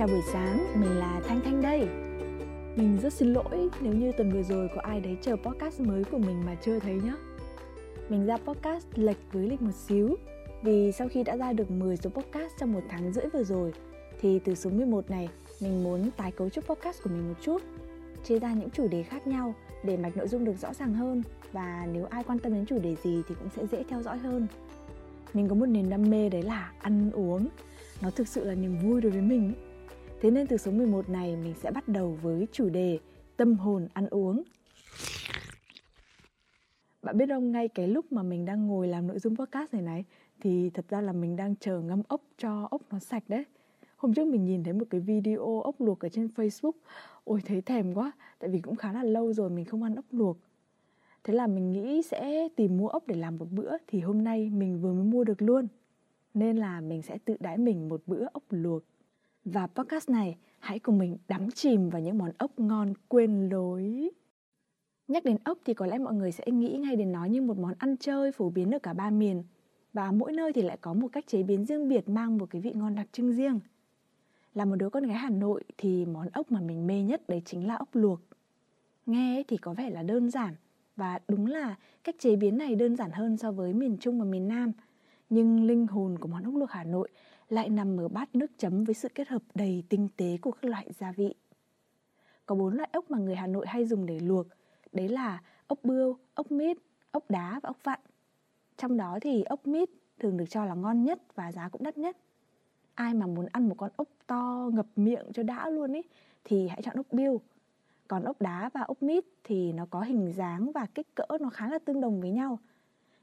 Chào buổi sáng, mình là Thanh Thanh đây. Mình rất xin lỗi nếu như tuần vừa rồi có ai đấy chờ podcast mới của mình mà chưa thấy nhá. Mình ra podcast lệch với lịch một xíu Vì sau khi đã ra được 10 số podcast trong một tháng rưỡi vừa rồi Thì từ số 11 này, mình muốn tái cấu trúc podcast của mình một chút Chia ra những chủ đề khác nhau để mạch nội dung được rõ ràng hơn Và nếu ai quan tâm đến chủ đề gì thì cũng sẽ dễ theo dõi hơn. Mình có một niềm đam mê đấy là ăn uống. Nó thực sự là niềm vui đối với mình Thế nên từ số 11 này mình sẽ bắt đầu với chủ đề tâm hồn ăn uống. Bạn biết không, ngay cái lúc mà mình đang ngồi làm nội dung podcast này này thì thật ra là mình đang chờ ngâm ốc cho ốc nó sạch đấy. Hôm trước mình nhìn thấy một cái video ốc luộc ở trên Facebook. Ôi thấy thèm quá, tại vì cũng khá là lâu rồi mình không ăn ốc luộc. Thế là mình nghĩ sẽ tìm mua ốc để làm một bữa thì hôm nay mình vừa mới mua được luôn. Nên là mình sẽ tự đãi mình một bữa ốc luộc và podcast này, hãy cùng mình đắm chìm vào những món ốc ngon quên lối. Nhắc đến ốc thì có lẽ mọi người sẽ nghĩ ngay đến nó như một món ăn chơi phổ biến ở cả ba miền. Và mỗi nơi thì lại có một cách chế biến riêng biệt mang một cái vị ngon đặc trưng riêng. Là một đứa con gái Hà Nội thì món ốc mà mình mê nhất đấy chính là ốc luộc. Nghe thì có vẻ là đơn giản và đúng là cách chế biến này đơn giản hơn so với miền Trung và miền Nam. Nhưng linh hồn của món ốc luộc Hà Nội lại nằm ở bát nước chấm với sự kết hợp đầy tinh tế của các loại gia vị. Có bốn loại ốc mà người Hà Nội hay dùng để luộc, đấy là ốc bươu, ốc mít, ốc đá và ốc vặn. Trong đó thì ốc mít thường được cho là ngon nhất và giá cũng đắt nhất. Ai mà muốn ăn một con ốc to ngập miệng cho đã luôn ý thì hãy chọn ốc biêu. Còn ốc đá và ốc mít thì nó có hình dáng và kích cỡ nó khá là tương đồng với nhau –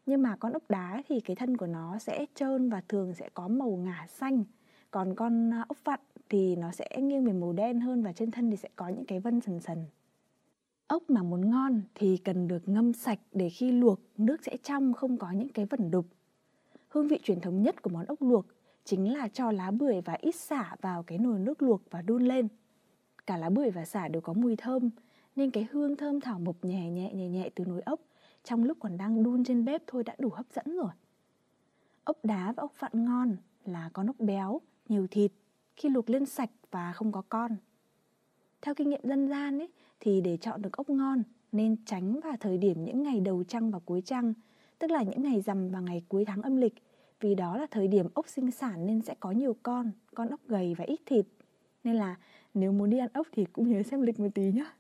nhưng mà con ốc đá thì cái thân của nó sẽ trơn và thường sẽ có màu ngả xanh. Còn con à, ốc vặn thì nó sẽ nghiêng về màu đen hơn và trên thân thì sẽ có những cái vân sần sần. Ốc mà muốn ngon thì cần được ngâm sạch để khi luộc, nước sẽ trong, không có những cái vẩn đục. Hương vị truyền thống nhất của món ốc luộc chính là cho lá bưởi và ít xả vào cái nồi nước luộc và đun lên. Cả lá bưởi và xả đều có mùi thơm, nên cái hương thơm thảo mộc nhẹ nhẹ nhẹ nhẹ từ nồi ốc trong lúc còn đang đun trên bếp thôi đã đủ hấp dẫn rồi. Ốc đá và ốc vặn ngon là con ốc béo, nhiều thịt, khi luộc lên sạch và không có con. Theo kinh nghiệm dân gian ấy, thì để chọn được ốc ngon nên tránh vào thời điểm những ngày đầu trăng và cuối trăng, tức là những ngày rằm và ngày cuối tháng âm lịch, vì đó là thời điểm ốc sinh sản nên sẽ có nhiều con, con ốc gầy và ít thịt. Nên là nếu muốn đi ăn ốc thì cũng nhớ xem lịch một tí nhá.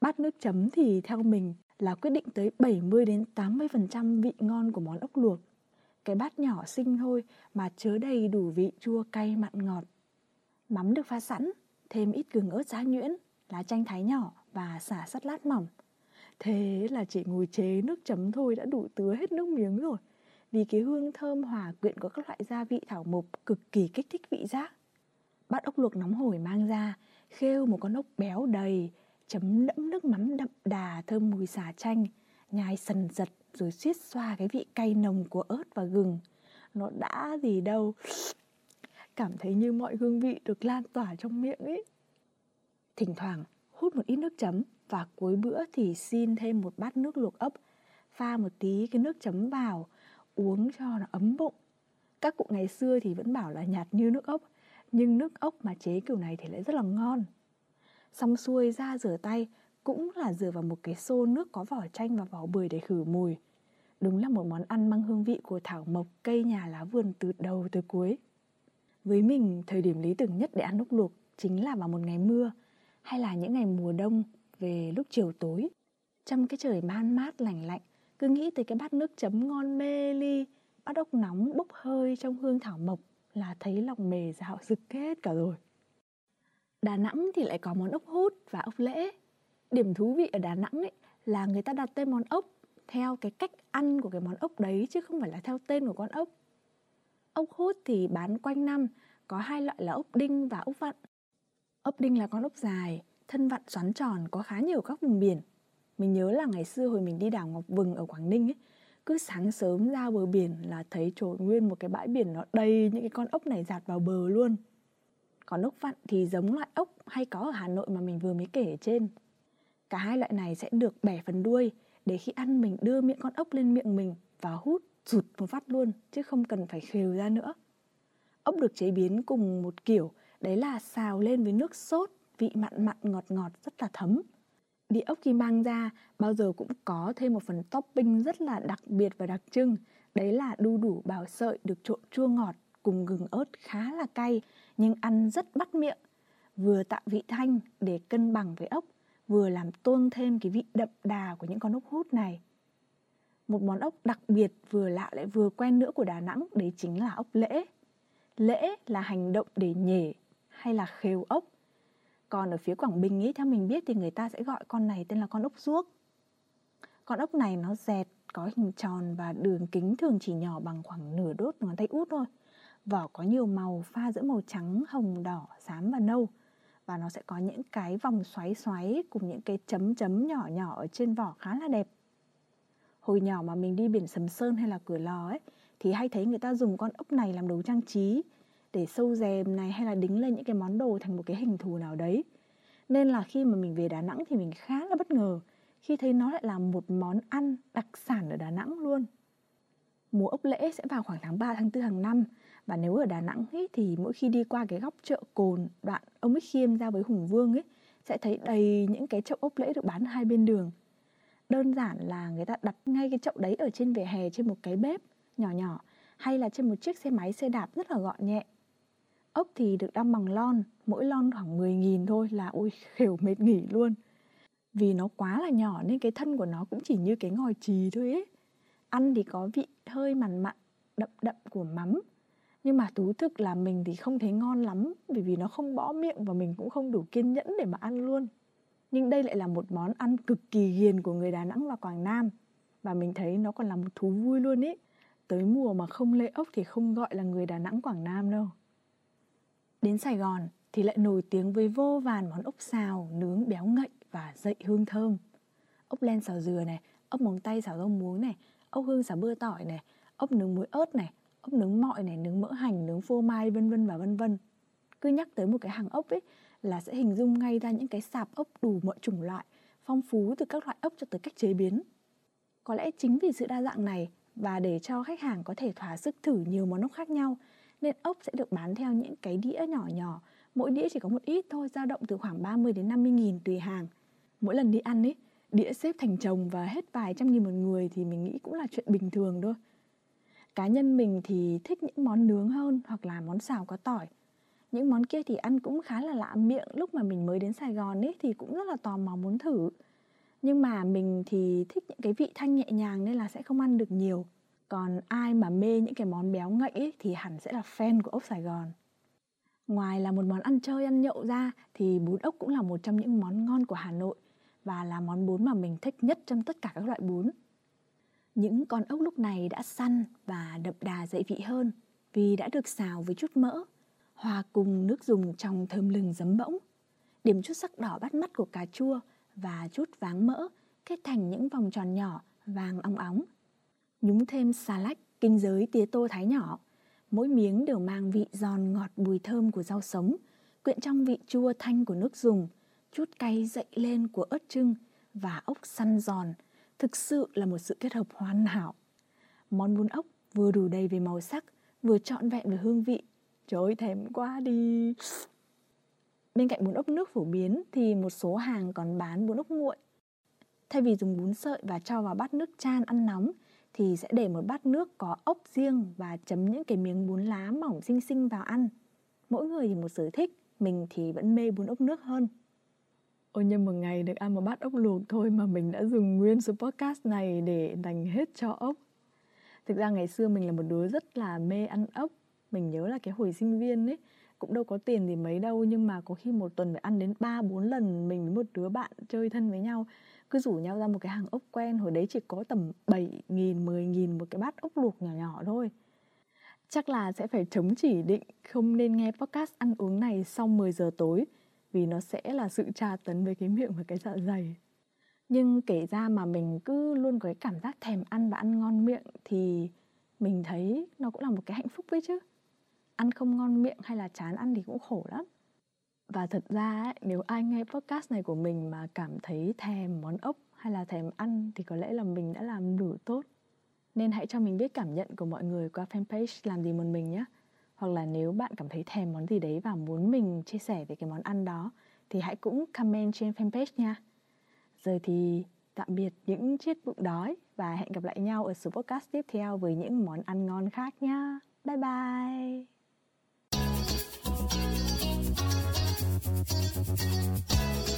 Bát nước chấm thì theo mình là quyết định tới 70 đến 80% vị ngon của món ốc luộc. Cái bát nhỏ xinh thôi mà chứa đầy đủ vị chua cay mặn ngọt. Mắm được pha sẵn, thêm ít gừng ớt giá nhuyễn, lá chanh thái nhỏ và xả sắt lát mỏng. Thế là chỉ ngồi chế nước chấm thôi đã đủ tứa hết nước miếng rồi. Vì cái hương thơm hòa quyện của các loại gia vị thảo mộc cực kỳ kích thích vị giác. Bát ốc luộc nóng hổi mang ra, khêu một con ốc béo đầy, chấm đẫm nước mắm đậm đà thơm mùi xả chanh, nhai sần giật rồi suýt xoa cái vị cay nồng của ớt và gừng. Nó đã gì đâu. Cảm thấy như mọi hương vị được lan tỏa trong miệng ấy. Thỉnh thoảng hút một ít nước chấm và cuối bữa thì xin thêm một bát nước luộc ốc, pha một tí cái nước chấm vào, uống cho nó ấm bụng. Các cụ ngày xưa thì vẫn bảo là nhạt như nước ốc, nhưng nước ốc mà chế kiểu này thì lại rất là ngon. Xong xuôi ra rửa tay cũng là rửa vào một cái xô nước có vỏ chanh và vỏ bưởi để khử mùi. Đúng là một món ăn mang hương vị của thảo mộc cây nhà lá vườn từ đầu tới cuối. Với mình, thời điểm lý tưởng nhất để ăn ốc luộc chính là vào một ngày mưa hay là những ngày mùa đông về lúc chiều tối. Trong cái trời man mát lành lạnh, cứ nghĩ tới cái bát nước chấm ngon mê ly, bát ốc nóng bốc hơi trong hương thảo mộc là thấy lòng mề dạo rực hết cả rồi. Đà Nẵng thì lại có món ốc hút và ốc lễ. Điểm thú vị ở Đà Nẵng ấy là người ta đặt tên món ốc theo cái cách ăn của cái món ốc đấy chứ không phải là theo tên của con ốc. Ốc hút thì bán quanh năm, có hai loại là ốc đinh và ốc vặn. Ốc đinh là con ốc dài, thân vặn xoắn tròn có khá nhiều các vùng biển. Mình nhớ là ngày xưa hồi mình đi đảo Ngọc Vừng ở Quảng Ninh ấy, cứ sáng sớm ra bờ biển là thấy trồi nguyên một cái bãi biển nó đầy những cái con ốc này dạt vào bờ luôn. Còn ốc vặn thì giống loại ốc hay có ở Hà Nội mà mình vừa mới kể ở trên. Cả hai loại này sẽ được bẻ phần đuôi để khi ăn mình đưa miệng con ốc lên miệng mình và hút rụt một phát luôn chứ không cần phải khều ra nữa. Ốc được chế biến cùng một kiểu Đấy là xào lên với nước sốt, vị mặn mặn ngọt ngọt rất là thấm. Đĩa ốc khi mang ra bao giờ cũng có thêm một phần topping rất là đặc biệt và đặc trưng. Đấy là đu đủ bào sợi được trộn chua ngọt cùng gừng ớt khá là cay nhưng ăn rất bắt miệng. Vừa tạo vị thanh để cân bằng với ốc, vừa làm tôn thêm cái vị đậm đà của những con ốc hút này. Một món ốc đặc biệt vừa lạ lại vừa quen nữa của Đà Nẵng đấy chính là ốc lễ. Lễ là hành động để nhể hay là khều ốc. Còn ở phía Quảng Bình ý, theo mình biết thì người ta sẽ gọi con này tên là con ốc ruốc. Con ốc này nó dẹt, có hình tròn và đường kính thường chỉ nhỏ bằng khoảng nửa đốt ngón tay út thôi. Vỏ có nhiều màu pha giữa màu trắng, hồng, đỏ, xám và nâu. Và nó sẽ có những cái vòng xoáy xoáy cùng những cái chấm chấm nhỏ nhỏ ở trên vỏ khá là đẹp. Hồi nhỏ mà mình đi biển Sầm Sơn hay là Cửa Lò ấy thì hay thấy người ta dùng con ốc này làm đồ trang trí để sâu rèm này hay là đính lên những cái món đồ thành một cái hình thù nào đấy. Nên là khi mà mình về Đà Nẵng thì mình khá là bất ngờ khi thấy nó lại là một món ăn đặc sản ở Đà Nẵng luôn. Mùa ốc lễ sẽ vào khoảng tháng 3 tháng 4 hàng năm và nếu ở Đà Nẵng ấy, thì mỗi khi đi qua cái góc chợ Cồn đoạn ông Ích Khiêm ra với Hùng Vương ấy sẽ thấy đầy những cái chậu ốc lễ được bán hai bên đường. Đơn giản là người ta đặt ngay cái chậu đấy ở trên vỉa hè trên một cái bếp nhỏ nhỏ hay là trên một chiếc xe máy xe đạp rất là gọn nhẹ. Ốc thì được đong bằng lon, mỗi lon khoảng 10.000 thôi là ôi khều mệt nghỉ luôn. Vì nó quá là nhỏ nên cái thân của nó cũng chỉ như cái ngòi trì thôi ấy. Ăn thì có vị hơi mặn mặn, đậm đậm của mắm. Nhưng mà thú thực là mình thì không thấy ngon lắm bởi vì nó không bỏ miệng và mình cũng không đủ kiên nhẫn để mà ăn luôn. Nhưng đây lại là một món ăn cực kỳ ghiền của người Đà Nẵng và Quảng Nam. Và mình thấy nó còn là một thú vui luôn ý. Tới mùa mà không lễ ốc thì không gọi là người Đà Nẵng Quảng Nam đâu. Đến Sài Gòn thì lại nổi tiếng với vô vàn món ốc xào, nướng béo ngậy và dậy hương thơm. Ốc len xào dừa này, ốc móng tay xào rau muống này, ốc hương xào bưa tỏi này, ốc nướng muối ớt này, ốc nướng mọi này, nướng mỡ hành, nướng phô mai vân vân và vân vân. Cứ nhắc tới một cái hàng ốc ấy là sẽ hình dung ngay ra những cái sạp ốc đủ mọi chủng loại, phong phú từ các loại ốc cho tới cách chế biến. Có lẽ chính vì sự đa dạng này và để cho khách hàng có thể thỏa sức thử nhiều món ốc khác nhau nên ốc sẽ được bán theo những cái đĩa nhỏ nhỏ mỗi đĩa chỉ có một ít thôi dao động từ khoảng 30 đến 50 nghìn tùy hàng mỗi lần đi ăn ấy đĩa xếp thành chồng và hết vài trăm nghìn một người thì mình nghĩ cũng là chuyện bình thường thôi cá nhân mình thì thích những món nướng hơn hoặc là món xào có tỏi. Những món kia thì ăn cũng khá là lạ miệng lúc mà mình mới đến Sài Gòn ấy thì cũng rất là tò mò muốn thử. Nhưng mà mình thì thích những cái vị thanh nhẹ nhàng nên là sẽ không ăn được nhiều. Còn ai mà mê những cái món béo ngậy ấy, thì hẳn sẽ là fan của ốc Sài Gòn. Ngoài là một món ăn chơi ăn nhậu ra thì bún ốc cũng là một trong những món ngon của Hà Nội và là món bún mà mình thích nhất trong tất cả các loại bún những con ốc lúc này đã săn và đậm đà dậy vị hơn vì đã được xào với chút mỡ hòa cùng nước dùng trong thơm lừng giấm bỗng. Điểm chút sắc đỏ bắt mắt của cà chua và chút váng mỡ kết thành những vòng tròn nhỏ vàng óng óng. Nhúng thêm xà lách, kinh giới, tía tô, thái nhỏ. Mỗi miếng đều mang vị giòn ngọt bùi thơm của rau sống, quyện trong vị chua thanh của nước dùng, chút cay dậy lên của ớt trưng và ốc săn giòn thực sự là một sự kết hợp hoàn hảo món bún ốc vừa đủ đầy về màu sắc vừa trọn vẹn về hương vị trời ơi thèm quá đi bên cạnh bún ốc nước phổ biến thì một số hàng còn bán bún ốc nguội thay vì dùng bún sợi và cho vào bát nước chan ăn nóng thì sẽ để một bát nước có ốc riêng và chấm những cái miếng bún lá mỏng xinh xinh vào ăn. Mỗi người thì một sở thích, mình thì vẫn mê bún ốc nước hơn. Ôi nhưng một ngày được ăn một bát ốc luộc thôi mà mình đã dùng nguyên số podcast này để dành hết cho ốc. Thực ra ngày xưa mình là một đứa rất là mê ăn ốc. Mình nhớ là cái hồi sinh viên ấy, cũng đâu có tiền gì mấy đâu nhưng mà có khi một tuần phải ăn đến 3 4 lần mình với một đứa bạn chơi thân với nhau cứ rủ nhau ra một cái hàng ốc quen hồi đấy chỉ có tầm 7 nghìn 10 nghìn một cái bát ốc luộc nhỏ nhỏ thôi chắc là sẽ phải chống chỉ định không nên nghe podcast ăn uống này sau 10 giờ tối vì nó sẽ là sự tra tấn với cái miệng và cái dạ dày nhưng kể ra mà mình cứ luôn có cái cảm giác thèm ăn và ăn ngon miệng thì mình thấy nó cũng là một cái hạnh phúc đấy chứ ăn không ngon miệng hay là chán ăn thì cũng khổ lắm và thật ra ấy, nếu ai nghe podcast này của mình mà cảm thấy thèm món ốc hay là thèm ăn thì có lẽ là mình đã làm đủ tốt. Nên hãy cho mình biết cảm nhận của mọi người qua fanpage làm gì một mình nhé hoặc là nếu bạn cảm thấy thèm món gì đấy và muốn mình chia sẻ về cái món ăn đó, thì hãy cũng comment trên fanpage nha. Giờ thì tạm biệt những chiếc bụng đói và hẹn gặp lại nhau ở số podcast tiếp theo với những món ăn ngon khác nha. Bye bye. Thank you.